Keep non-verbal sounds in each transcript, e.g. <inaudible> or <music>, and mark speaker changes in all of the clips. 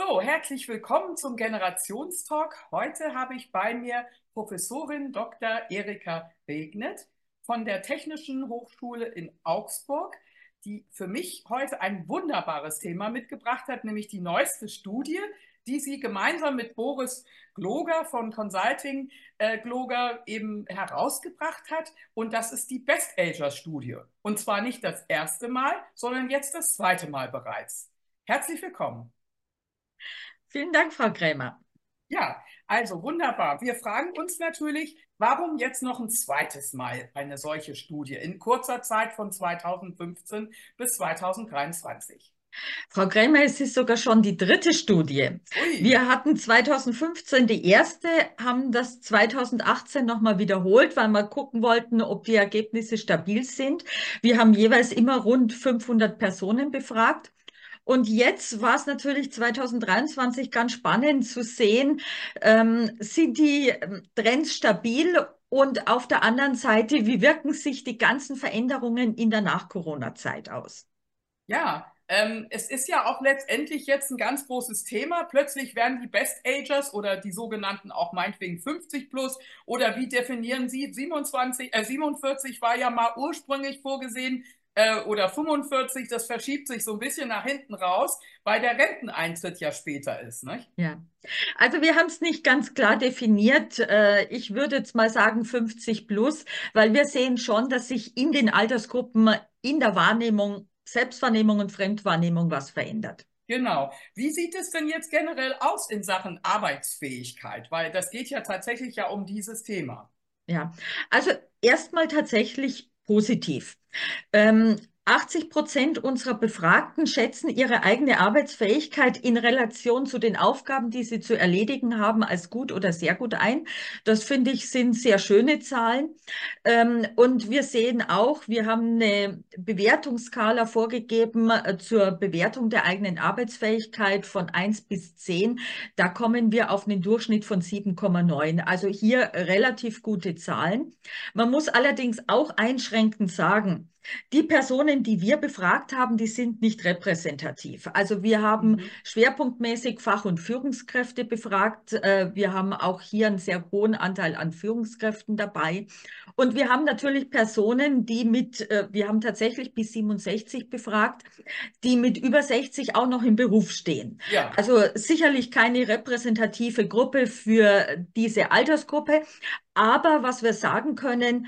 Speaker 1: So, herzlich willkommen zum Generationstalk. Heute habe ich bei mir Professorin Dr. Erika Regnet von der Technischen Hochschule in Augsburg, die für mich heute ein wunderbares Thema mitgebracht hat, nämlich die neueste Studie, die sie gemeinsam mit Boris Gloger von Consulting äh, Gloger eben herausgebracht hat. Und das ist die Best Ager Studie. Und zwar nicht das erste Mal, sondern jetzt das zweite Mal bereits. Herzlich willkommen.
Speaker 2: Vielen Dank, Frau Krämer.
Speaker 1: Ja, also wunderbar. Wir fragen uns natürlich, warum jetzt noch ein zweites Mal eine solche Studie in kurzer Zeit von 2015 bis 2023?
Speaker 2: Frau Krämer, es ist sogar schon die dritte Studie. Ui. Wir hatten 2015 die erste, haben das 2018 nochmal wiederholt, weil wir gucken wollten, ob die Ergebnisse stabil sind. Wir haben jeweils immer rund 500 Personen befragt. Und jetzt war es natürlich 2023 ganz spannend zu sehen, ähm, sind die ähm, Trends stabil und auf der anderen Seite, wie wirken sich die ganzen Veränderungen in der Nach-Corona-Zeit aus?
Speaker 1: Ja, ähm, es ist ja auch letztendlich jetzt ein ganz großes Thema. Plötzlich werden die Best Agers oder die sogenannten auch meinetwegen 50 plus oder wie definieren Sie 27, äh, 47 war ja mal ursprünglich vorgesehen äh, oder 45, das verschiebt sich so ein bisschen nach hinten raus, weil der Renteneintritt ja später ist. Nicht?
Speaker 2: Ja, also wir haben es nicht ganz klar definiert. Äh, ich würde jetzt mal sagen 50 plus, weil wir sehen schon, dass sich in den Altersgruppen in der Wahrnehmung, Selbstwahrnehmung und Fremdwahrnehmung was verändert.
Speaker 1: Genau. Wie sieht es denn jetzt generell aus in Sachen Arbeitsfähigkeit? Weil das geht ja tatsächlich ja um dieses Thema.
Speaker 2: Ja, also erstmal tatsächlich positiv. Ähm, 80 Prozent unserer Befragten schätzen ihre eigene Arbeitsfähigkeit in Relation zu den Aufgaben, die sie zu erledigen haben, als gut oder sehr gut ein. Das finde ich sind sehr schöne Zahlen. Ähm, und wir sehen auch, wir haben eine Bewertungsskala vorgegeben äh, zur Bewertung der eigenen Arbeitsfähigkeit von 1 bis 10. Da kommen wir auf einen Durchschnitt von 7,9. Also hier relativ gute Zahlen. Man muss allerdings auch einschränkend sagen, die Personen, die wir befragt haben, die sind nicht repräsentativ. Also wir haben mhm. schwerpunktmäßig Fach- und Führungskräfte befragt. Äh, wir haben auch hier einen sehr hohen Anteil an Führungskräften dabei. Und wir haben natürlich Personen, die mit, äh, wir haben tatsächlich bis 67 befragt, die mit über 60 auch noch im Beruf stehen. Ja. Also sicherlich keine repräsentative Gruppe für diese Altersgruppe. Aber was wir sagen können,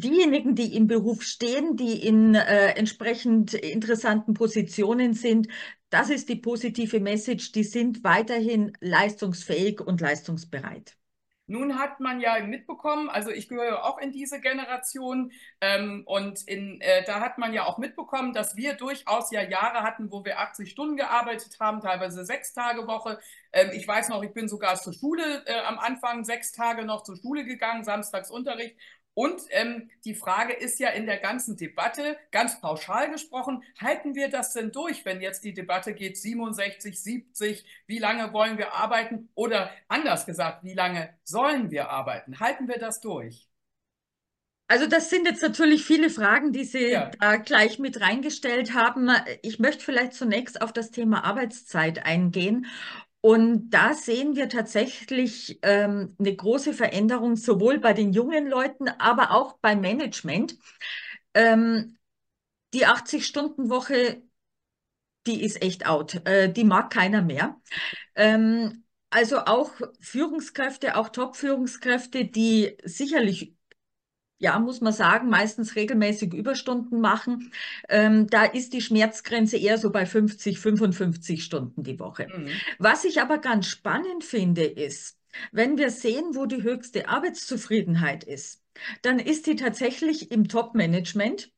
Speaker 2: diejenigen, die im Beruf stehen, die in äh, entsprechend interessanten Positionen sind, das ist die positive Message, die sind weiterhin leistungsfähig und leistungsbereit.
Speaker 1: Nun hat man ja mitbekommen, also ich gehöre auch in diese Generation ähm, und in, äh, da hat man ja auch mitbekommen, dass wir durchaus ja Jahre hatten, wo wir 80 Stunden gearbeitet haben, teilweise sechs Tage Woche. Ähm, ich weiß noch, ich bin sogar zur Schule äh, am Anfang sechs Tage noch zur Schule gegangen, Samstagsunterricht und ähm, die Frage ist ja in der ganzen Debatte, ganz pauschal gesprochen, halten wir das denn durch, wenn jetzt die Debatte geht 67, 70, wie lange wollen wir arbeiten? Oder anders gesagt, wie lange sollen wir arbeiten? Halten wir das durch?
Speaker 2: Also das sind jetzt natürlich viele Fragen, die Sie ja. da gleich mit reingestellt haben. Ich möchte vielleicht zunächst auf das Thema Arbeitszeit eingehen und da sehen wir tatsächlich ähm, eine große Veränderung, sowohl bei den jungen Leuten, aber auch beim Management. Ähm, die 80-Stunden-Woche, die ist echt out. Äh, die mag keiner mehr. Ähm, also auch Führungskräfte, auch Top-Führungskräfte, die sicherlich ja, muss man sagen, meistens regelmäßig Überstunden machen. Ähm, da ist die Schmerzgrenze eher so bei 50, 55 Stunden die Woche. Mhm. Was ich aber ganz spannend finde, ist, wenn wir sehen, wo die höchste Arbeitszufriedenheit ist, dann ist die tatsächlich im Top-Management.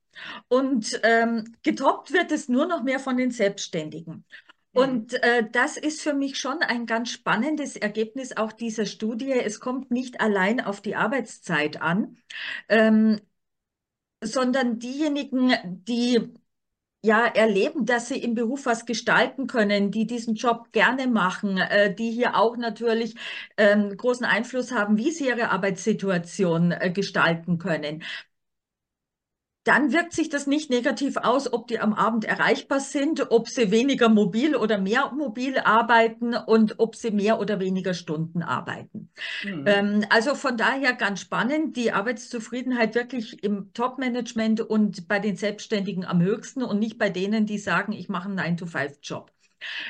Speaker 2: Und ähm, getoppt wird es nur noch mehr von den Selbstständigen. Und äh, das ist für mich schon ein ganz spannendes Ergebnis auch dieser Studie. Es kommt nicht allein auf die Arbeitszeit an, ähm, sondern diejenigen, die ja erleben, dass sie im Beruf was gestalten können, die diesen Job gerne machen, äh, die hier auch natürlich ähm, großen Einfluss haben, wie sie ihre Arbeitssituation äh, gestalten können dann wirkt sich das nicht negativ aus, ob die am Abend erreichbar sind, ob sie weniger mobil oder mehr mobil arbeiten und ob sie mehr oder weniger Stunden arbeiten. Mhm. Ähm, also von daher ganz spannend, die Arbeitszufriedenheit wirklich im Top-Management und bei den Selbstständigen am höchsten und nicht bei denen, die sagen, ich mache einen 9-to-5-Job.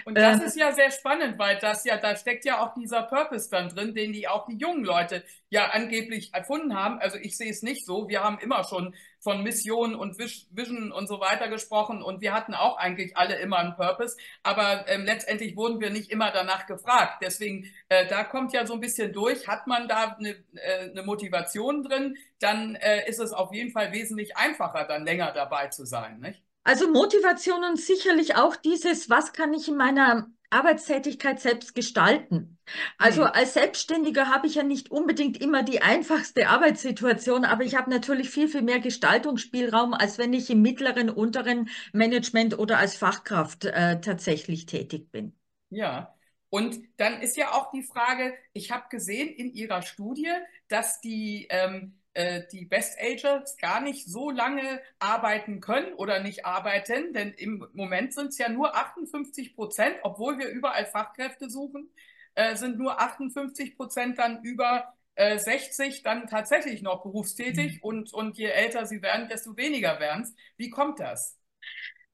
Speaker 1: Und das ähm, ist ja sehr spannend, weil das ja, da steckt ja auch dieser Purpose dann drin, den die auch die jungen Leute ja angeblich erfunden haben. Also ich sehe es nicht so. Wir haben immer schon von Mission und Vision und so weiter gesprochen und wir hatten auch eigentlich alle immer einen Purpose, aber ähm, letztendlich wurden wir nicht immer danach gefragt. Deswegen, äh, da kommt ja so ein bisschen durch, hat man da eine, äh, eine Motivation drin, dann äh, ist es auf jeden Fall wesentlich einfacher, dann länger dabei zu sein, nicht?
Speaker 2: Also Motivation und sicherlich auch dieses, was kann ich in meiner Arbeitstätigkeit selbst gestalten. Also mhm. als Selbstständiger habe ich ja nicht unbedingt immer die einfachste Arbeitssituation, aber ich habe natürlich viel, viel mehr Gestaltungsspielraum, als wenn ich im mittleren, unteren Management oder als Fachkraft äh, tatsächlich tätig bin.
Speaker 1: Ja, und dann ist ja auch die Frage, ich habe gesehen in Ihrer Studie, dass die ähm, äh, die Best Agers gar nicht so lange arbeiten können oder nicht arbeiten, denn im Moment sind es ja nur 58 Prozent, obwohl wir überall Fachkräfte suchen, äh, sind nur 58 Prozent dann über äh, 60 dann tatsächlich noch berufstätig mhm. und, und je älter sie werden, desto weniger werden es. Wie kommt das?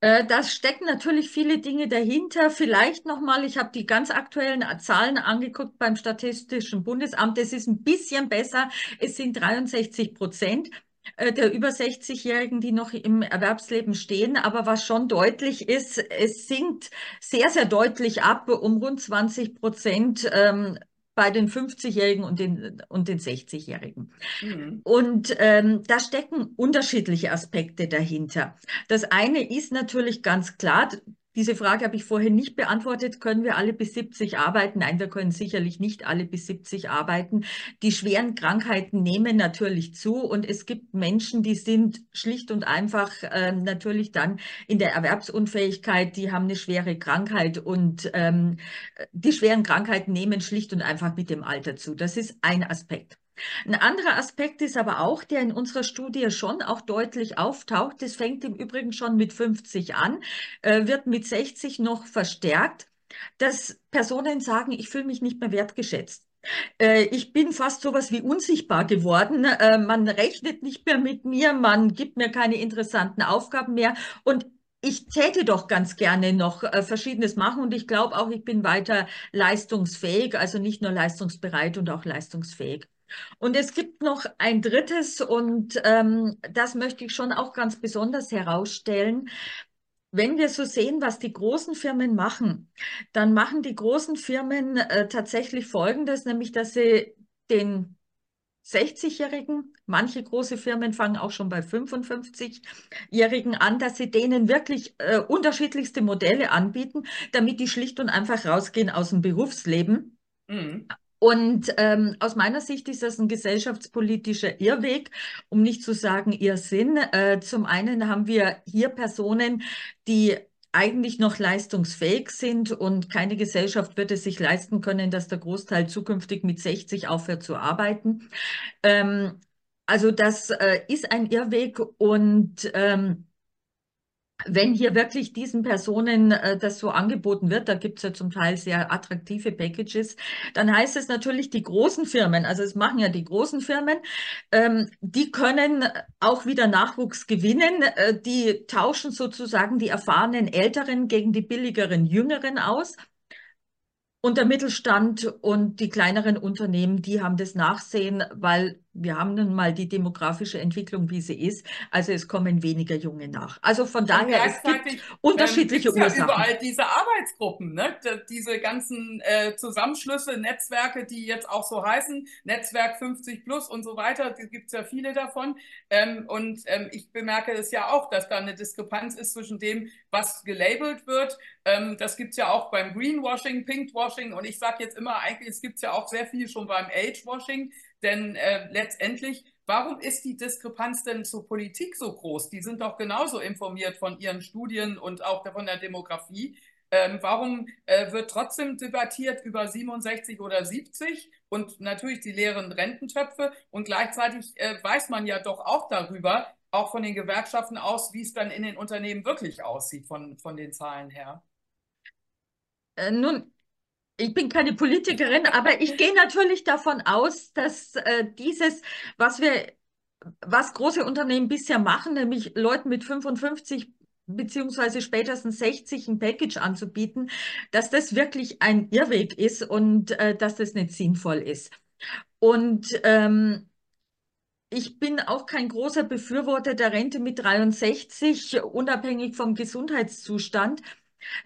Speaker 2: Äh, da stecken natürlich viele Dinge dahinter. Vielleicht nochmal, ich habe die ganz aktuellen Zahlen angeguckt beim Statistischen Bundesamt. Es ist ein bisschen besser. Es sind 63 Prozent äh, der über 60-Jährigen, die noch im Erwerbsleben stehen. Aber was schon deutlich ist, es sinkt sehr, sehr deutlich ab, um rund 20 Prozent ähm, bei den 50-Jährigen und den, und den 60-Jährigen. Mhm. Und ähm, da stecken unterschiedliche Aspekte dahinter. Das eine ist natürlich ganz klar, diese Frage habe ich vorhin nicht beantwortet. Können wir alle bis 70 arbeiten? Nein, wir können sicherlich nicht alle bis 70 arbeiten. Die schweren Krankheiten nehmen natürlich zu und es gibt Menschen, die sind schlicht und einfach äh, natürlich dann in der Erwerbsunfähigkeit, die haben eine schwere Krankheit und ähm, die schweren Krankheiten nehmen schlicht und einfach mit dem Alter zu. Das ist ein Aspekt. Ein anderer Aspekt ist aber auch, der in unserer Studie schon auch deutlich auftaucht, das fängt im Übrigen schon mit 50 an, äh, wird mit 60 noch verstärkt, dass Personen sagen, ich fühle mich nicht mehr wertgeschätzt. Äh, ich bin fast sowas wie unsichtbar geworden. Äh, man rechnet nicht mehr mit mir, man gibt mir keine interessanten Aufgaben mehr und ich täte doch ganz gerne noch Verschiedenes machen und ich glaube auch, ich bin weiter leistungsfähig, also nicht nur leistungsbereit und auch leistungsfähig. Und es gibt noch ein drittes und ähm, das möchte ich schon auch ganz besonders herausstellen. Wenn wir so sehen, was die großen Firmen machen, dann machen die großen Firmen äh, tatsächlich Folgendes, nämlich dass sie den 60-Jährigen, manche große Firmen fangen auch schon bei 55-Jährigen an, dass sie denen wirklich äh, unterschiedlichste Modelle anbieten, damit die schlicht und einfach rausgehen aus dem Berufsleben. Mhm. Und ähm, aus meiner Sicht ist das ein gesellschaftspolitischer Irrweg, um nicht zu sagen Irrsinn. Äh, zum einen haben wir hier Personen, die eigentlich noch leistungsfähig sind und keine Gesellschaft wird es sich leisten können, dass der Großteil zukünftig mit 60 aufhört zu arbeiten. Ähm, also das äh, ist ein Irrweg und ähm, wenn hier wirklich diesen Personen äh, das so angeboten wird, da gibt es ja zum Teil sehr attraktive Packages, dann heißt es natürlich, die großen Firmen, also es machen ja die großen Firmen, ähm, die können auch wieder Nachwuchs gewinnen. Äh, die tauschen sozusagen die erfahrenen Älteren gegen die billigeren Jüngeren aus. Und der Mittelstand und die kleineren Unternehmen, die haben das Nachsehen, weil wir haben nun mal die demografische Entwicklung, wie sie ist. Also es kommen weniger Junge nach. Also von daher, es gibt ähm, unterschiedliche ähm, Ursachen. Ja
Speaker 1: überall diese Arbeitsgruppen, ne? diese ganzen äh, Zusammenschlüsse, Netzwerke, die jetzt auch so heißen, Netzwerk 50 plus und so weiter, da gibt es ja viele davon. Ähm, und ähm, ich bemerke es ja auch, dass da eine Diskrepanz ist zwischen dem, was gelabelt wird. Ähm, das gibt es ja auch beim Greenwashing, Pinkwashing und ich sage jetzt immer, eigentlich, es gibt es ja auch sehr viel schon beim Agewashing. Denn äh, letztendlich, warum ist die Diskrepanz denn zur Politik so groß? Die sind doch genauso informiert von ihren Studien und auch von der Demografie. Ähm, warum äh, wird trotzdem debattiert über 67 oder 70 und natürlich die leeren Rententöpfe und gleichzeitig äh, weiß man ja doch auch darüber, auch von den Gewerkschaften aus, wie es dann in den Unternehmen wirklich aussieht von, von den Zahlen her?
Speaker 2: Äh, nun, ich bin keine Politikerin, aber ich gehe natürlich davon aus, dass äh, dieses, was wir, was große Unternehmen bisher machen, nämlich Leuten mit 55 beziehungsweise spätestens 60 ein Package anzubieten, dass das wirklich ein Irrweg ist und äh, dass das nicht sinnvoll ist. Und ähm, ich bin auch kein großer Befürworter der Rente mit 63, unabhängig vom Gesundheitszustand.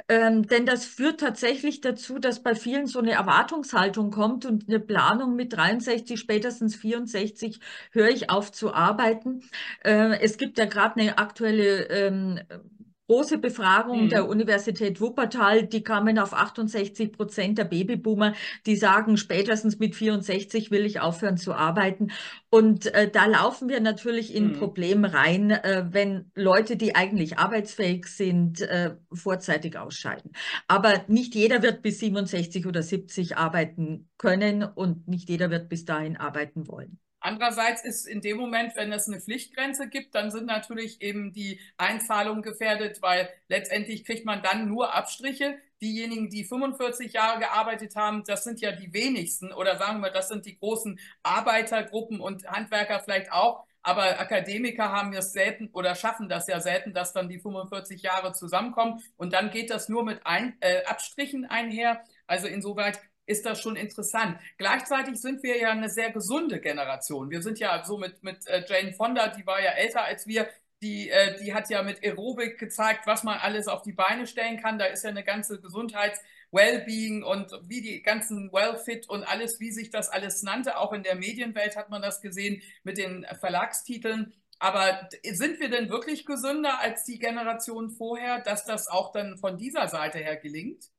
Speaker 2: Ähm, denn das führt tatsächlich dazu, dass bei vielen so eine Erwartungshaltung kommt und eine Planung mit 63, spätestens 64 höre ich auf zu arbeiten. Äh, es gibt ja gerade eine aktuelle ähm, große Befragung mhm. der Universität Wuppertal, die kamen auf 68 Prozent der Babyboomer, die sagen, spätestens mit 64 will ich aufhören zu arbeiten. Und äh, da laufen wir natürlich in mhm. Problem rein, äh, wenn Leute, die eigentlich arbeitsfähig sind, äh, vorzeitig ausscheiden. Aber nicht jeder wird bis 67 oder 70 arbeiten können und nicht jeder wird bis dahin arbeiten wollen.
Speaker 1: Andererseits ist in dem Moment, wenn es eine Pflichtgrenze gibt, dann sind natürlich eben die Einzahlungen gefährdet, weil letztendlich kriegt man dann nur Abstriche. Diejenigen, die 45 Jahre gearbeitet haben, das sind ja die wenigsten oder sagen wir, das sind die großen Arbeitergruppen und Handwerker vielleicht auch. Aber Akademiker haben es selten oder schaffen das ja selten, dass dann die 45 Jahre zusammenkommen. Und dann geht das nur mit ein, äh, Abstrichen einher. Also insoweit ist das schon interessant. Gleichzeitig sind wir ja eine sehr gesunde Generation. Wir sind ja so mit, mit äh, Jane Fonda, die war ja älter als wir, die, äh, die hat ja mit Aerobik gezeigt, was man alles auf die Beine stellen kann. Da ist ja eine ganze Gesundheits- Wellbeing und wie die ganzen Wellfit und alles, wie sich das alles nannte. Auch in der Medienwelt hat man das gesehen mit den Verlagstiteln. Aber sind wir denn wirklich gesünder als die Generation vorher, dass das auch dann von dieser Seite her gelingt?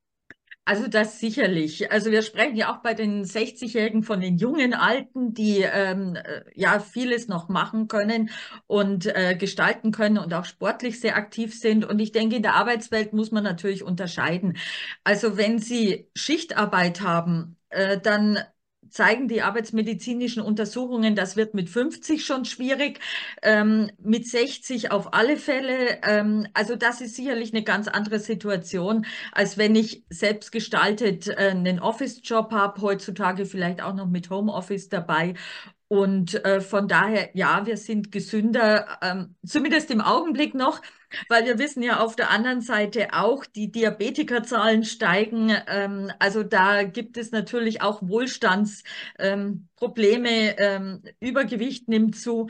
Speaker 2: Also das sicherlich. Also wir sprechen ja auch bei den 60-Jährigen von den jungen Alten, die ähm, äh, ja vieles noch machen können und äh, gestalten können und auch sportlich sehr aktiv sind. Und ich denke, in der Arbeitswelt muss man natürlich unterscheiden. Also wenn Sie Schichtarbeit haben, äh, dann zeigen die arbeitsmedizinischen Untersuchungen, das wird mit 50 schon schwierig, ähm, mit 60 auf alle Fälle. Ähm, also das ist sicherlich eine ganz andere Situation, als wenn ich selbst gestaltet äh, einen Office-Job habe, heutzutage vielleicht auch noch mit Homeoffice dabei und äh, von daher, ja, wir sind gesünder, ähm, zumindest im Augenblick noch, weil wir wissen ja auf der anderen Seite auch, die Diabetikerzahlen steigen. Ähm, also da gibt es natürlich auch Wohlstandsprobleme. Ähm, Übergewicht nimmt zu.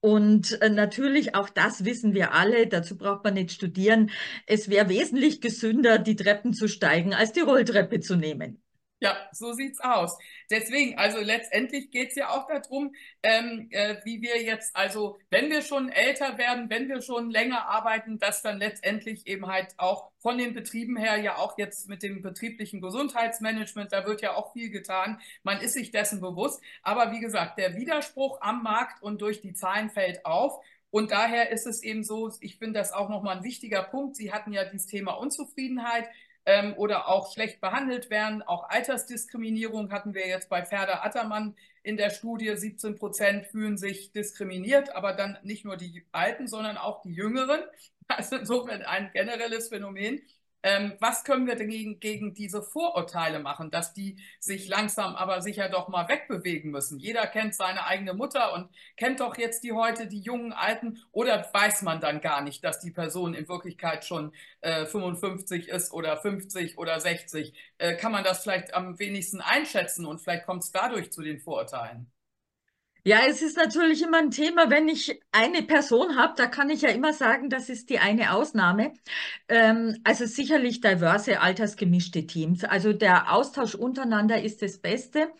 Speaker 2: Und äh, natürlich, auch das wissen wir alle, dazu braucht man nicht studieren. Es wäre wesentlich gesünder, die Treppen zu steigen, als die Rolltreppe zu nehmen.
Speaker 1: Ja, so sieht's aus. Deswegen, also letztendlich geht's ja auch darum, ähm, äh, wie wir jetzt, also wenn wir schon älter werden, wenn wir schon länger arbeiten, dass dann letztendlich eben halt auch von den Betrieben her ja auch jetzt mit dem betrieblichen Gesundheitsmanagement, da wird ja auch viel getan. Man ist sich dessen bewusst. Aber wie gesagt, der Widerspruch am Markt und durch die Zahlen fällt auf. Und daher ist es eben so, ich finde das auch nochmal ein wichtiger Punkt. Sie hatten ja dieses Thema Unzufriedenheit ähm, oder auch schlecht behandelt werden. Auch Altersdiskriminierung hatten wir jetzt bei Ferda Attermann in der Studie. 17 Prozent fühlen sich diskriminiert, aber dann nicht nur die Alten, sondern auch die Jüngeren. <laughs> Also insofern ein generelles Phänomen. Ähm, was können wir dagegen gegen diese Vorurteile machen, dass die sich langsam aber sicher doch mal wegbewegen müssen? Jeder kennt seine eigene Mutter und kennt doch jetzt die heute, die jungen Alten, oder weiß man dann gar nicht, dass die Person in Wirklichkeit schon äh, 55 ist oder 50 oder 60? Äh, kann man das vielleicht am wenigsten einschätzen und vielleicht kommt es dadurch zu den Vorurteilen?
Speaker 2: Ja, es ist natürlich immer ein Thema, wenn ich eine Person habe, da kann ich ja immer sagen, das ist die eine Ausnahme. Ähm, also sicherlich diverse, altersgemischte Teams. Also der Austausch untereinander ist das Beste.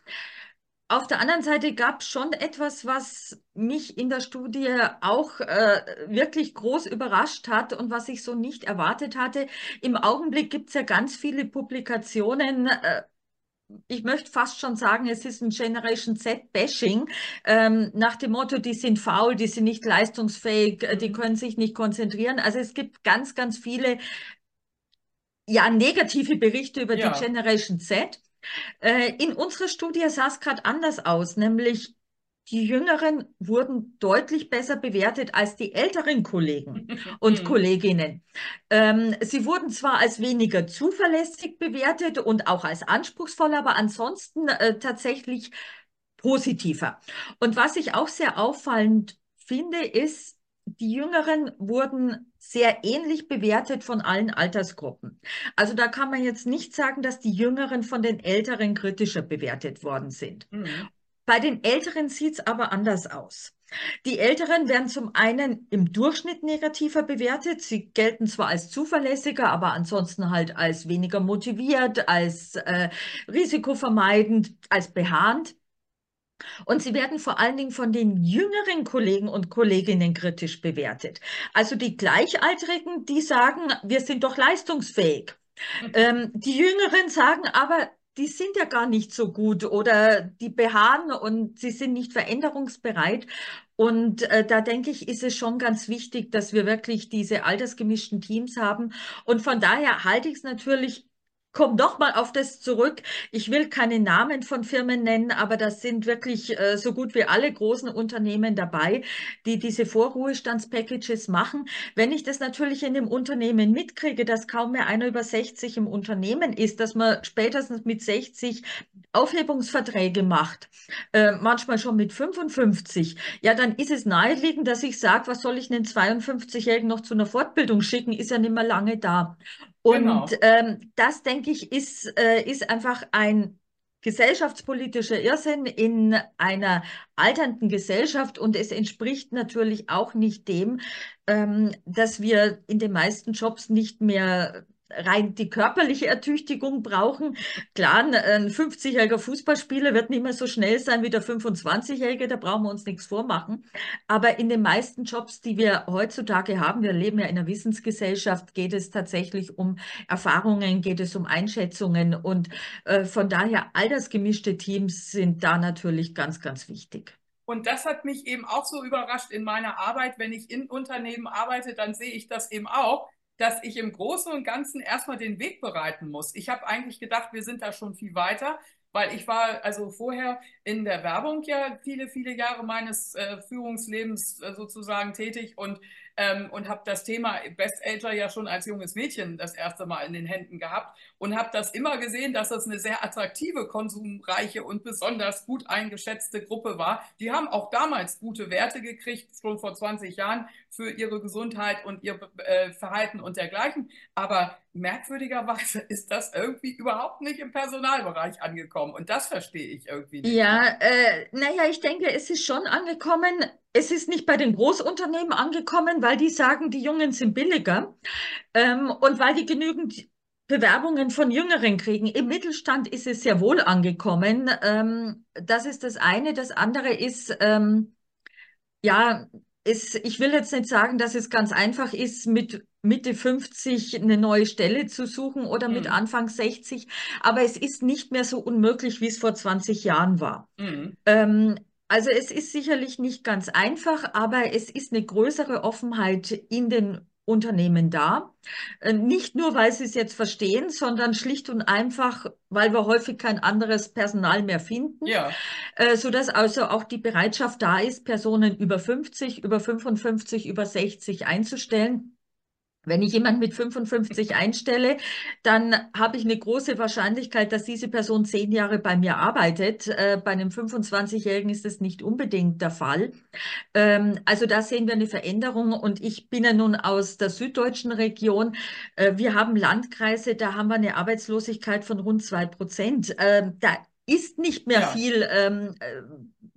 Speaker 2: Auf der anderen Seite gab es schon etwas, was mich in der Studie auch äh, wirklich groß überrascht hat und was ich so nicht erwartet hatte. Im Augenblick gibt es ja ganz viele Publikationen. Äh, ich möchte fast schon sagen, es ist ein Generation Z-Bashing, ähm, nach dem Motto, die sind faul, die sind nicht leistungsfähig, äh, die mhm. können sich nicht konzentrieren. Also es gibt ganz, ganz viele ja, negative Berichte über ja. die Generation Z. Äh, in unserer Studie sah es gerade anders aus, nämlich die Jüngeren wurden deutlich besser bewertet als die älteren Kollegen <laughs> und Kolleginnen. Ähm, sie wurden zwar als weniger zuverlässig bewertet und auch als anspruchsvoll, aber ansonsten äh, tatsächlich positiver. Und was ich auch sehr auffallend finde, ist, die Jüngeren wurden sehr ähnlich bewertet von allen Altersgruppen. Also da kann man jetzt nicht sagen, dass die Jüngeren von den Älteren kritischer bewertet worden sind. Mhm. Bei den Älteren sieht es aber anders aus. Die Älteren werden zum einen im Durchschnitt negativer bewertet. Sie gelten zwar als zuverlässiger, aber ansonsten halt als weniger motiviert, als äh, risikovermeidend, als beharrend. Und sie werden vor allen Dingen von den jüngeren Kollegen und Kolleginnen kritisch bewertet. Also die Gleichaltrigen, die sagen, wir sind doch leistungsfähig. Mhm. Ähm, die Jüngeren sagen aber, die sind ja gar nicht so gut oder die beharren und sie sind nicht veränderungsbereit. Und äh, da denke ich, ist es schon ganz wichtig, dass wir wirklich diese altersgemischten Teams haben. Und von daher halte ich es natürlich komme doch mal auf das zurück. Ich will keine Namen von Firmen nennen, aber das sind wirklich äh, so gut wie alle großen Unternehmen dabei, die diese Vorruhestandspackages machen. Wenn ich das natürlich in dem Unternehmen mitkriege, dass kaum mehr einer über 60 im Unternehmen ist, dass man spätestens mit 60 Aufhebungsverträge macht, äh, manchmal schon mit 55, ja, dann ist es naheliegend, dass ich sage, was soll ich einen 52-Jährigen noch zu einer Fortbildung schicken, ist ja nicht mehr lange da. Und genau. ähm, das, denke ich, ist, äh, ist einfach ein gesellschaftspolitischer Irrsinn in einer alternden Gesellschaft und es entspricht natürlich auch nicht dem, ähm, dass wir in den meisten Jobs nicht mehr rein die körperliche Ertüchtigung brauchen. Klar, ein 50-jähriger Fußballspieler wird nicht mehr so schnell sein wie der 25-jährige, da brauchen wir uns nichts vormachen. Aber in den meisten Jobs, die wir heutzutage haben, wir leben ja in einer Wissensgesellschaft, geht es tatsächlich um Erfahrungen, geht es um Einschätzungen und äh, von daher altersgemischte Teams sind da natürlich ganz, ganz wichtig.
Speaker 1: Und das hat mich eben auch so überrascht in meiner Arbeit. Wenn ich in Unternehmen arbeite, dann sehe ich das eben auch dass ich im Großen und Ganzen erstmal den Weg bereiten muss. Ich habe eigentlich gedacht, wir sind da schon viel weiter, weil ich war also vorher in der Werbung ja viele, viele Jahre meines äh, Führungslebens äh, sozusagen tätig und ähm, und habe das Thema Best Ager ja schon als junges Mädchen das erste Mal in den Händen gehabt und habe das immer gesehen, dass das eine sehr attraktive, konsumreiche und besonders gut eingeschätzte Gruppe war. Die haben auch damals gute Werte gekriegt, schon vor 20 Jahren, für ihre Gesundheit und ihr äh, Verhalten und dergleichen. Aber merkwürdigerweise <laughs> ist das irgendwie überhaupt nicht im Personalbereich angekommen. Und das verstehe ich irgendwie nicht.
Speaker 2: Ja, äh, naja, ich denke, es ist schon angekommen. Es ist nicht bei den Großunternehmen angekommen, weil die sagen, die Jungen sind billiger ähm, und weil die genügend Bewerbungen von Jüngeren kriegen. Im Mittelstand ist es sehr wohl angekommen. Ähm, das ist das eine. Das andere ist, ähm, ja, ist, ich will jetzt nicht sagen, dass es ganz einfach ist, mit Mitte 50 eine neue Stelle zu suchen oder mit mhm. Anfang 60, aber es ist nicht mehr so unmöglich, wie es vor 20 Jahren war. Mhm. Ähm, also es ist sicherlich nicht ganz einfach, aber es ist eine größere Offenheit in den Unternehmen da. Äh, nicht nur, weil sie es jetzt verstehen, sondern schlicht und einfach, weil wir häufig kein anderes Personal mehr finden, ja. Äh, sodass also auch die Bereitschaft da ist, Personen über 50, über 55, über 60 einzustellen. Wenn ich jemand mit 55 einstelle, dann habe ich eine große Wahrscheinlichkeit, dass diese Person zehn Jahre bei mir arbeitet. Äh, bei einem 25-Jährigen ist das nicht unbedingt der Fall. Ähm, also da sehen wir eine Veränderung und ich bin ja nun aus der süddeutschen Region. Äh, wir haben Landkreise, da haben wir eine Arbeitslosigkeit von rund zwei Prozent. Äh, da ist nicht mehr ja. viel ähm, äh,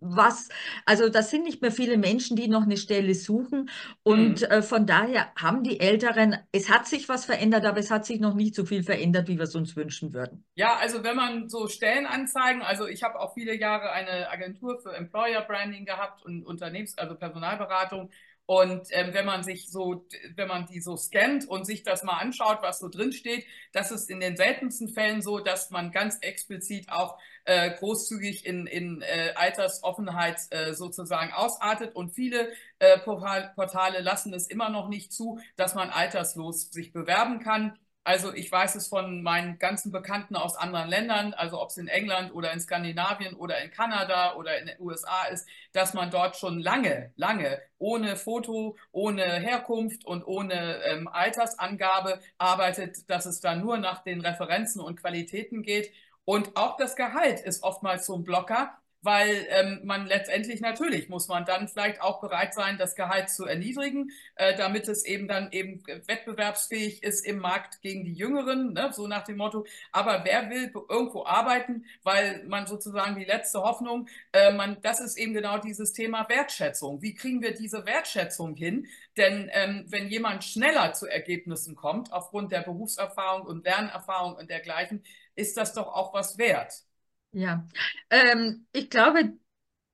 Speaker 2: was, also das sind nicht mehr viele Menschen, die noch eine Stelle suchen. Und mhm. äh, von daher haben die Älteren, es hat sich was verändert, aber es hat sich noch nicht so viel verändert, wie wir es uns wünschen würden.
Speaker 1: Ja, also wenn man so Stellenanzeigen, also ich habe auch viele Jahre eine Agentur für Employer Branding gehabt und Unternehmens-, also Personalberatung. Und ähm, wenn man sich so, wenn man die so scannt und sich das mal anschaut, was so drin steht, das ist in den seltensten Fällen so, dass man ganz explizit auch äh, großzügig in, in äh, Altersoffenheit äh, sozusagen ausartet. Und viele äh, Portale lassen es immer noch nicht zu, dass man alterslos sich bewerben kann. Also ich weiß es von meinen ganzen Bekannten aus anderen Ländern, also ob es in England oder in Skandinavien oder in Kanada oder in den USA ist, dass man dort schon lange, lange ohne Foto, ohne Herkunft und ohne ähm, Altersangabe arbeitet, dass es da nur nach den Referenzen und Qualitäten geht. Und auch das Gehalt ist oftmals so ein Blocker, weil ähm, man letztendlich natürlich muss man dann vielleicht auch bereit sein, das Gehalt zu erniedrigen, äh, damit es eben dann eben wettbewerbsfähig ist im Markt gegen die Jüngeren, ne? so nach dem Motto. Aber wer will irgendwo arbeiten, weil man sozusagen die letzte Hoffnung, äh, man, das ist eben genau dieses Thema Wertschätzung. Wie kriegen wir diese Wertschätzung hin? Denn ähm, wenn jemand schneller zu Ergebnissen kommt, aufgrund der Berufserfahrung und Lernerfahrung und dergleichen, ist das doch auch was wert.
Speaker 2: Ja, ähm, ich glaube,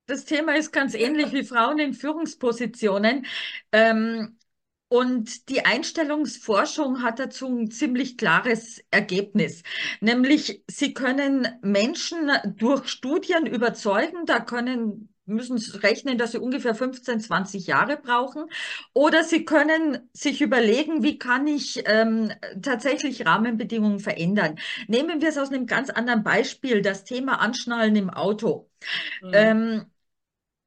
Speaker 2: das Thema ist ganz ähnlich wie Frauen in Führungspositionen. Ähm, und die Einstellungsforschung hat dazu ein ziemlich klares Ergebnis, nämlich sie können Menschen durch Studien überzeugen, da können müssen rechnen, dass sie ungefähr 15, 20 Jahre brauchen. Oder sie können sich überlegen, wie kann ich ähm, tatsächlich Rahmenbedingungen verändern. Nehmen wir es aus einem ganz anderen Beispiel, das Thema Anschnallen im Auto. Mhm. Ähm,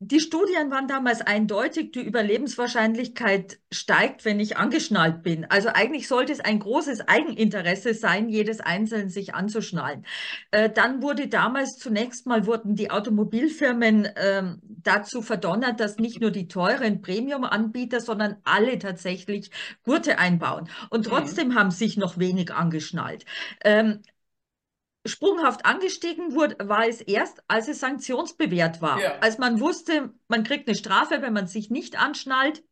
Speaker 2: die Studien waren damals eindeutig, die Überlebenswahrscheinlichkeit steigt, wenn ich angeschnallt bin. Also eigentlich sollte es ein großes Eigeninteresse sein, jedes Einzelne sich anzuschnallen. Äh, dann wurde damals zunächst mal wurden die Automobilfirmen äh, dazu verdonnert, dass nicht nur die teuren Premium-Anbieter, sondern alle tatsächlich Gurte einbauen. Und mhm. trotzdem mhm. haben sich noch wenig angeschnallt. Ähm, sprunghaft angestiegen wurde, war es erst, als es sanktionsbewährt war. Ja. Als man wusste, man kriegt eine Strafe, wenn man sich nicht anschnallt.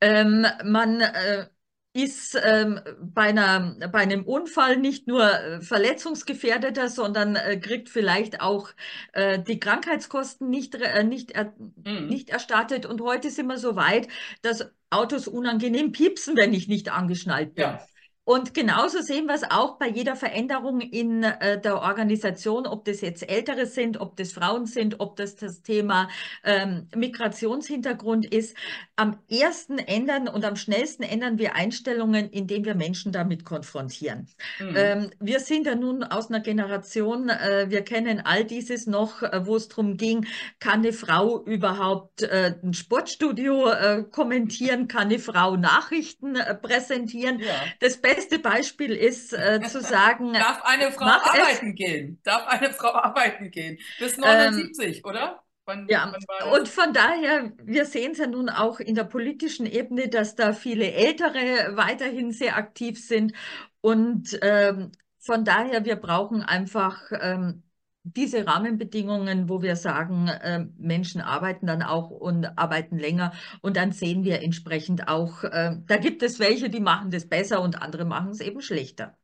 Speaker 2: Ähm, man äh, ist ähm, bei, einer, bei einem Unfall nicht nur äh, verletzungsgefährdeter, sondern äh, kriegt vielleicht auch äh, die Krankheitskosten nicht, äh, nicht, er, mhm. nicht erstattet. Und heute sind wir so weit, dass Autos unangenehm piepsen, wenn ich nicht angeschnallt bin. Ja. Und genauso sehen wir es auch bei jeder Veränderung in äh, der Organisation, ob das jetzt Ältere sind, ob das Frauen sind, ob das das Thema ähm, Migrationshintergrund ist. Am ersten ändern und am schnellsten ändern wir Einstellungen, indem wir Menschen damit konfrontieren. Mhm. Ähm, wir sind ja nun aus einer Generation, äh, wir kennen all dieses noch, äh, wo es darum ging, kann eine Frau überhaupt äh, ein Sportstudio äh, kommentieren, kann eine Frau Nachrichten äh, präsentieren. Ja. Das Beste beste Beispiel ist äh, <laughs> zu sagen.
Speaker 1: Darf eine Frau arbeiten es. gehen? Darf eine <laughs> Frau arbeiten gehen? Bis 79, ähm, oder?
Speaker 2: Wann, ja, wann und von daher, wir sehen es ja nun auch in der politischen Ebene, dass da viele Ältere weiterhin sehr aktiv sind. Und ähm, von daher, wir brauchen einfach ähm, diese Rahmenbedingungen, wo wir sagen, äh, Menschen arbeiten dann auch und arbeiten länger und dann sehen wir entsprechend auch, äh, da gibt es welche, die machen das besser und andere machen es eben schlechter.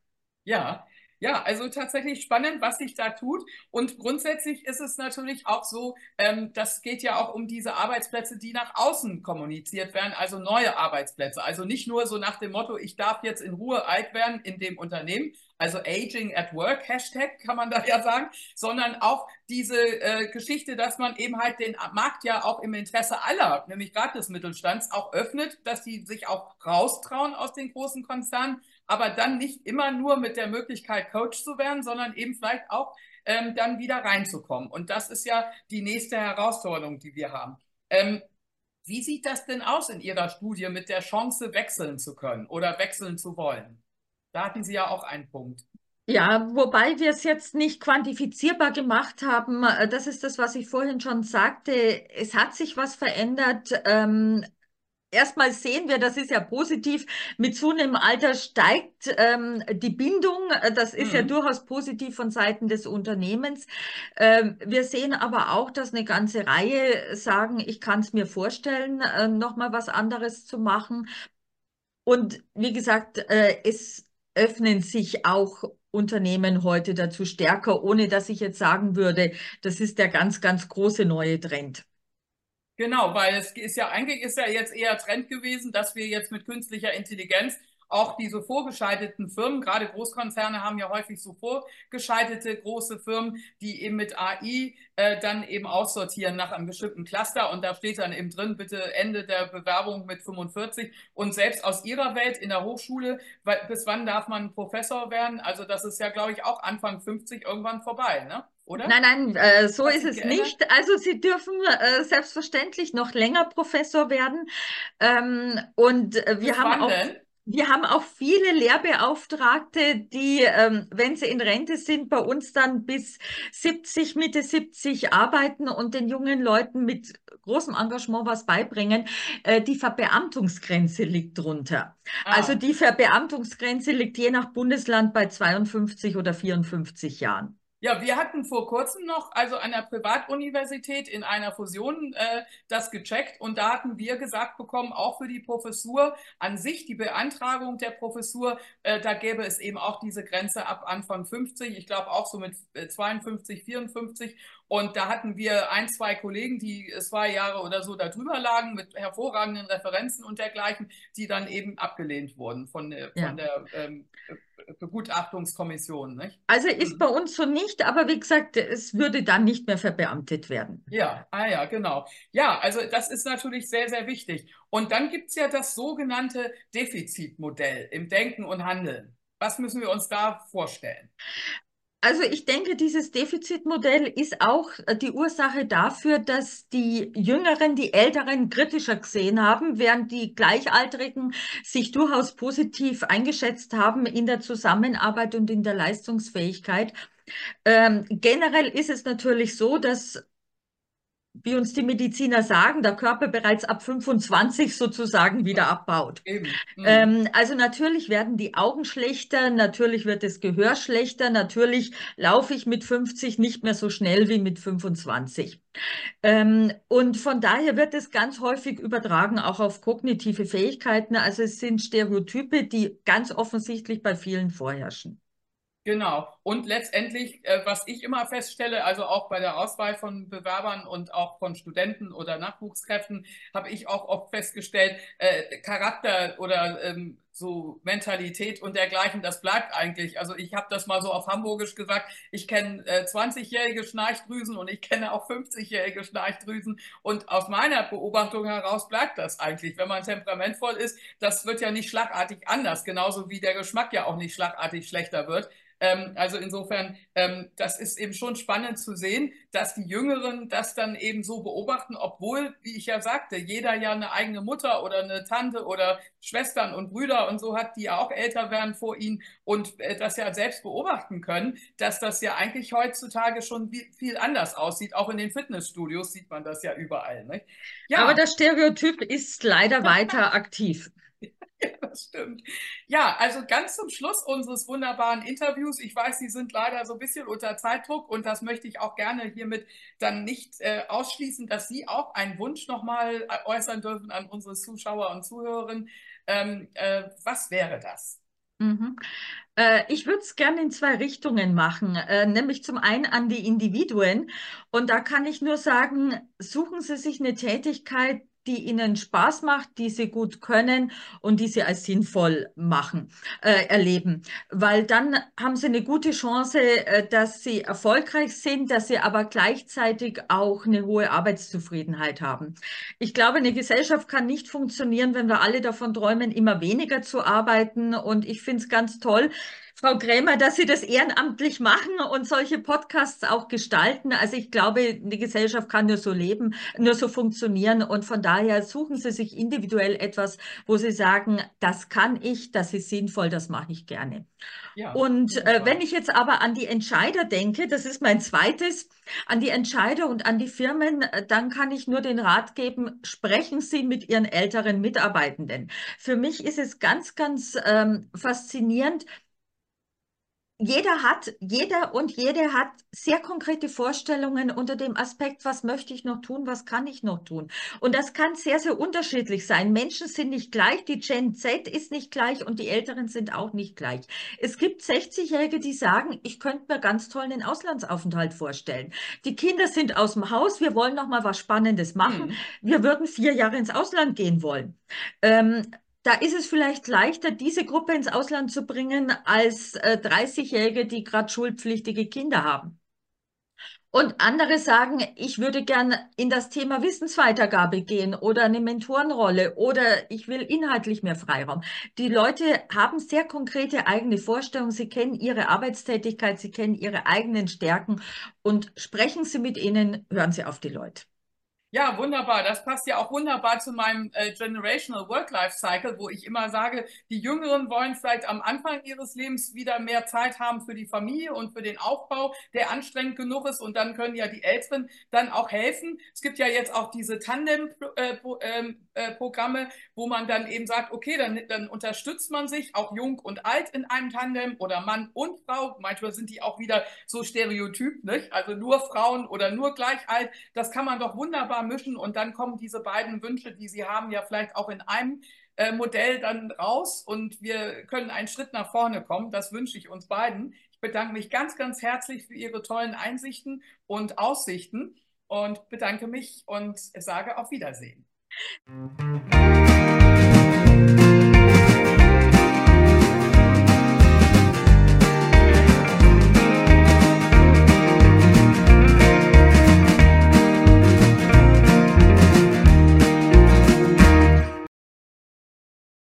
Speaker 1: Ja, ja, also tatsächlich spannend, was sich da tut. Und grundsätzlich ist es natürlich auch so, ähm, das geht ja auch um diese Arbeitsplätze, die nach außen kommuniziert werden, also neue Arbeitsplätze. Also nicht nur so nach dem Motto, ich darf jetzt in Ruhe alt werden in dem Unternehmen, also Aging at Work, Hashtag kann man da <laughs> ja sagen, sondern auch diese äh, Geschichte, dass man eben halt den Markt ja auch im Interesse aller, nämlich gerade des Mittelstands, auch öffnet, dass die sich auch raustrauen aus den großen Konzernen aber dann nicht immer nur mit der Möglichkeit, Coach zu werden, sondern eben vielleicht auch ähm, dann wieder reinzukommen. Und das ist ja die nächste Herausforderung, die wir haben. Ähm, wie sieht das denn aus in Ihrer Studie mit der Chance, wechseln zu können oder wechseln zu wollen? Da hatten Sie ja auch einen Punkt.
Speaker 2: Ja, wobei wir es jetzt nicht quantifizierbar gemacht haben. Äh, das ist das, was ich vorhin schon sagte. Es hat sich was verändert. Ähm, erstmal sehen wir, das ist ja positiv, mit zunehmendem Alter steigt ähm, die Bindung. Das ist mhm. ja durchaus positiv von Seiten des Unternehmens. Ähm, wir sehen aber auch, dass eine ganze Reihe sagen, ich kann es mir vorstellen, äh, nochmal was anderes zu machen. Und wie gesagt, äh, es öffnen sich auch Unternehmen heute dazu stärker, ohne dass ich jetzt sagen würde, das ist der ganz, ganz große neue Trend.
Speaker 1: Genau, weil es ist ja eigentlich ist ja jetzt eher Trend gewesen, dass wir jetzt mit künstlicher Intelligenz auch diese vorgeschalteten Firmen, gerade Großkonzerne haben ja häufig so vorgeschaltete große Firmen, die eben mit AI äh, dann eben aussortieren nach einem bestimmten Cluster und da steht dann eben drin, bitte Ende der Bewerbung mit 45 und selbst aus Ihrer Welt in der Hochschule, bis wann darf man Professor werden? Also das ist ja, glaube ich, auch Anfang 50 irgendwann vorbei, ne? Oder?
Speaker 2: Nein, nein, äh, so ist es geändert? nicht. Also Sie dürfen äh, selbstverständlich noch länger Professor werden. Ähm, und äh, wir Bis haben auch. Denn? Wir haben auch viele Lehrbeauftragte, die, ähm, wenn sie in Rente sind, bei uns dann bis 70, Mitte 70 arbeiten und den jungen Leuten mit großem Engagement was beibringen. Äh, die Verbeamtungsgrenze liegt drunter. Ah. Also die Verbeamtungsgrenze liegt je nach Bundesland bei 52 oder 54 Jahren.
Speaker 1: Ja, wir hatten vor kurzem noch, also an der Privatuniversität in einer Fusion äh, das gecheckt und da hatten wir gesagt bekommen, auch für die Professur an sich, die Beantragung der Professur, äh, da gäbe es eben auch diese Grenze ab Anfang 50, ich glaube auch so mit 52, äh, 54 und da hatten wir ein, zwei Kollegen, die zwei Jahre oder so darüber lagen mit hervorragenden Referenzen und dergleichen, die dann eben abgelehnt wurden von der, ja. von der ähm, Begutachtungskommission. Nicht?
Speaker 2: Also ist mhm. bei uns so nicht, aber wie gesagt, es würde dann nicht mehr verbeamtet werden.
Speaker 1: Ja, ah ja, genau. Ja, also das ist natürlich sehr, sehr wichtig. Und dann gibt es ja das sogenannte Defizitmodell im Denken und Handeln. Was müssen wir uns da vorstellen?
Speaker 2: Also ich denke, dieses Defizitmodell ist auch äh, die Ursache dafür, dass die Jüngeren die Älteren kritischer gesehen haben, während die Gleichaltrigen sich durchaus positiv eingeschätzt haben in der Zusammenarbeit und in der Leistungsfähigkeit. Ähm, generell ist es natürlich so, dass wie uns die Mediziner sagen, der Körper bereits ab 25 sozusagen wieder abbaut. Mhm. Ähm, also natürlich werden die Augen schlechter, natürlich wird das Gehör schlechter, natürlich laufe ich mit 50 nicht mehr so schnell wie mit 25. Ähm, und von daher wird es ganz häufig übertragen, auch auf kognitive Fähigkeiten. Also es sind Stereotype, die ganz offensichtlich bei vielen vorherrschen.
Speaker 1: Genau. Und letztendlich, äh, was ich immer feststelle, also auch bei der Auswahl von Bewerbern und auch von Studenten oder Nachwuchskräften, habe ich auch oft festgestellt, äh, Charakter oder ähm, so Mentalität und dergleichen, das bleibt eigentlich. Also ich habe das mal so auf Hamburgisch gesagt, ich kenne äh, 20-jährige Schnarchdrüsen und ich kenne auch 50-jährige Schnarchdrüsen und aus meiner Beobachtung heraus bleibt das eigentlich. Wenn man temperamentvoll ist, das wird ja nicht schlagartig anders, genauso wie der Geschmack ja auch nicht schlagartig schlechter wird. Ähm, also insofern, ähm, das ist eben schon spannend zu sehen, dass die Jüngeren das dann eben so beobachten, obwohl, wie ich ja sagte, jeder ja eine eigene Mutter oder eine Tante oder Schwestern und Brüder und so hat, die ja auch älter werden vor ihnen und äh, das ja selbst beobachten können, dass das ja eigentlich heutzutage schon viel anders aussieht. Auch in den Fitnessstudios sieht man das ja überall. Nicht?
Speaker 2: Ja. Aber das Stereotyp ist leider weiter <laughs> aktiv.
Speaker 1: Ja, das stimmt. Ja, also ganz zum Schluss unseres wunderbaren Interviews. Ich weiß, Sie sind leider so ein bisschen unter Zeitdruck und das möchte ich auch gerne hiermit dann nicht äh, ausschließen, dass Sie auch einen Wunsch nochmal äh, äußern dürfen an unsere Zuschauer und Zuhörerinnen. Ähm, äh, was wäre das?
Speaker 2: Mhm. Äh, ich würde es gerne in zwei Richtungen machen, äh, nämlich zum einen an die Individuen. Und da kann ich nur sagen, suchen Sie sich eine Tätigkeit, die ihnen Spaß macht, die sie gut können und die sie als sinnvoll machen, äh, erleben. Weil dann haben sie eine gute Chance, äh, dass sie erfolgreich sind, dass sie aber gleichzeitig auch eine hohe Arbeitszufriedenheit haben. Ich glaube, eine Gesellschaft kann nicht funktionieren, wenn wir alle davon träumen, immer weniger zu arbeiten. Und ich finde es ganz toll, Frau Krämer, dass Sie das ehrenamtlich machen und solche Podcasts auch gestalten. Also ich glaube, die Gesellschaft kann nur so leben, nur so funktionieren. Und von daher suchen Sie sich individuell etwas, wo Sie sagen, das kann ich, das ist sinnvoll, das mache ich gerne. Ja, und äh, wenn ich jetzt aber an die Entscheider denke, das ist mein zweites, an die Entscheider und an die Firmen, äh, dann kann ich nur den Rat geben, sprechen Sie mit Ihren älteren Mitarbeitenden. Für mich ist es ganz, ganz ähm, faszinierend, jeder hat, jeder und jede hat sehr konkrete Vorstellungen unter dem Aspekt, was möchte ich noch tun, was kann ich noch tun. Und das kann sehr, sehr unterschiedlich sein. Menschen sind nicht gleich, die Gen Z ist nicht gleich und die Älteren sind auch nicht gleich. Es gibt 60-Jährige, die sagen, ich könnte mir ganz toll einen Auslandsaufenthalt vorstellen. Die Kinder sind aus dem Haus, wir wollen noch mal was Spannendes machen. Mhm. Wir würden vier Jahre ins Ausland gehen wollen. Ähm, da ist es vielleicht leichter, diese Gruppe ins Ausland zu bringen, als äh, 30-Jährige, die gerade schulpflichtige Kinder haben. Und andere sagen, ich würde gern in das Thema Wissensweitergabe gehen oder eine Mentorenrolle oder ich will inhaltlich mehr Freiraum. Die Leute haben sehr konkrete eigene Vorstellungen. Sie kennen ihre Arbeitstätigkeit, sie kennen ihre eigenen Stärken und sprechen Sie mit ihnen, hören Sie auf die Leute.
Speaker 1: Ja, wunderbar. Das passt ja auch wunderbar zu meinem äh, Generational Work-Life-Cycle, wo ich immer sage, die Jüngeren wollen vielleicht am Anfang ihres Lebens wieder mehr Zeit haben für die Familie und für den Aufbau, der anstrengend genug ist. Und dann können ja die Älteren dann auch helfen. Es gibt ja jetzt auch diese Tandem-Programme, äh, äh, wo man dann eben sagt, okay, dann, dann unterstützt man sich, auch jung und alt in einem Tandem oder Mann und Frau. Manchmal sind die auch wieder so stereotyp, nicht? Also nur Frauen oder nur gleich alt. Das kann man doch wunderbar mischen und dann kommen diese beiden Wünsche, die Sie haben, ja vielleicht auch in einem äh, Modell dann raus und wir können einen Schritt nach vorne kommen. Das wünsche ich uns beiden. Ich bedanke mich ganz, ganz herzlich für Ihre tollen Einsichten und Aussichten und bedanke mich und sage auf Wiedersehen.